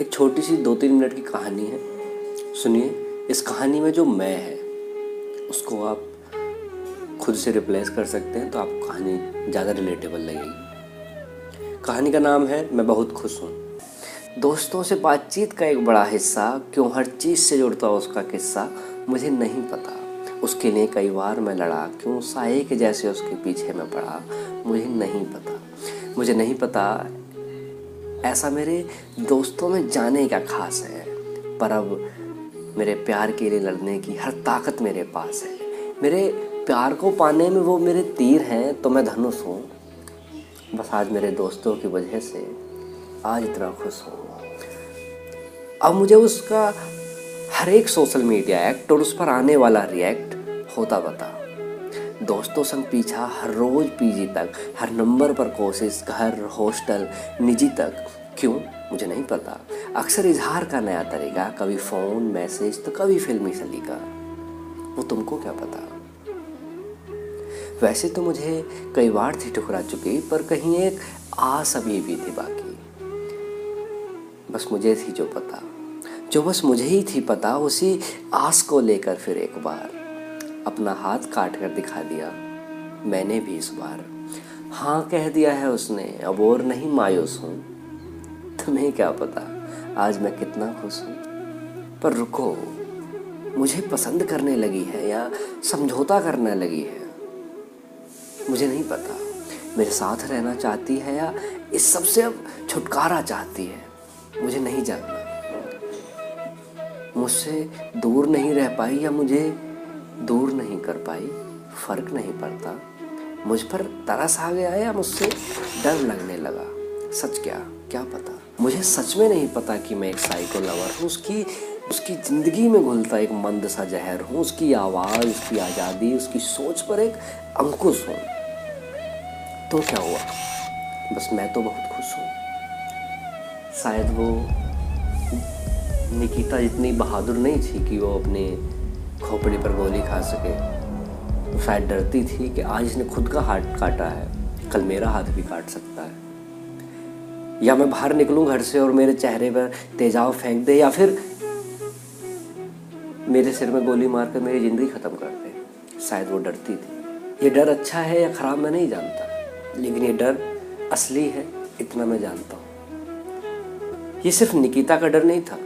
एक छोटी सी दो तीन मिनट की कहानी है। सुनिए, इस कहानी में जो मैं है, उसको आप खुद से रिप्लेस कर सकते हैं तो आपको कहानी ज़्यादा रिलेटेबल लगेगी। कहानी का नाम है, मैं बहुत खुश हूँ। दोस्तों से बातचीत का एक बड़ा हिस्सा, क्यों हर चीज़ से जुड़ता उसका किस्सा, मुझे नहीं पता। उसके लिए कई बार मैं लड़ा, क्यों साए के जैसे उसके पीछे मैं पड़ा, मुझे नहीं पता। मुझे नहीं पता ऐसा मेरे दोस्तों में जाने का खास है, पर अब मेरे प्यार के लिए लड़ने की हर ताकत मेरे पास है। मेरे प्यार को पाने में वो मेरे तीर हैं तो मैं धनुष हूँ। बस आज मेरे दोस्तों की वजह से आज इतना खुश हूँ। अब मुझे उसका हर एक सोशल मीडिया एक्ट और उस पर आने वाला रिएक्ट होता बता। दोस्तों संग पीछा हर रोज पीजी तक, हर नंबर पर कोशिश घर, हॉस्टल, निजी तक। क्यों? मुझे नहीं पता। अक्सर इजहार का नया तरीका, कभी फ़ोन, मैसेज तो कभी फिल्मी सलीका वो तुमको क्या पता? वैसे तो मुझे कई बार थी ठुकरा चुकी, पर कहीं एक आस अभी भी थी बाकी। बस मुझे थी जो पता। जो बस मुझे ही थी पता, उसी आस को लेकर फिर एक बार। अपना हाथ काट कर दिखा दिया। मैंने भी इस बार। हाँ कह दिया है उसने, अब और नहीं मायूस हूँ। तुम्हें क्या पता, आज मैं कितना खुश हूँ। पर रुको, मुझे पसंद करने लगी है या समझौता करने लगी है? मुझे नहीं पता, मेरे साथ रहना चाहती है या इस सबसे अब छुटकारा चाहती है? मुझे नहीं जानना। मुझसे दूर नहीं रह पाई या मुझे दूर नहीं कर पाई, फ़र्क नहीं पड़ता। मुझ पर तरस आ गया या मुझसे डर लगने लगा? सच क्या? क्या पता? मुझे सच में नहीं पता कि मैं एक साइको लवर हूँ, उसकी उसकी ज़िंदगी में घुलता एक मंद सा जहर हूँ, उसकी आवाज़, उसकी आज़ादी, उसकी सोच पर एक अंकुश हूँ। तो क्या हुआ? बस मैं तो बहुत खुश हूँ। शायद वो निकिता इतनी बहादुर नहीं थी कि वो अपने खोपड़ी पर गोली खा सके। वो शायद डरती थी कि आज इसने खुद का हाथ काटा है। कल मेरा हाथ भी काट सकता है। या मैं बाहर निकलूं घर से और मेरे चेहरे पर तेजाब फेंक दे, या फिर मेरे सिर में गोली मारकर मेरी ज़िंदगी ख़त्म कर दे। शायद वो डरती थी। ये डर अच्छा है या ख़राब मैं नहीं जानता। लेकिन ये डर असली है, इतना मैं जानता हूँ। ये सिर्फ़ निकिता का डर नहीं था।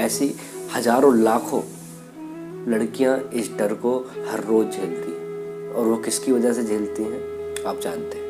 ऐसी हज़ारों लाखों लड़कियाँ इस डर को हर रोज़ झेलती हैं। और वो किसकी वजह से झेलती हैं? आप जानते हैं।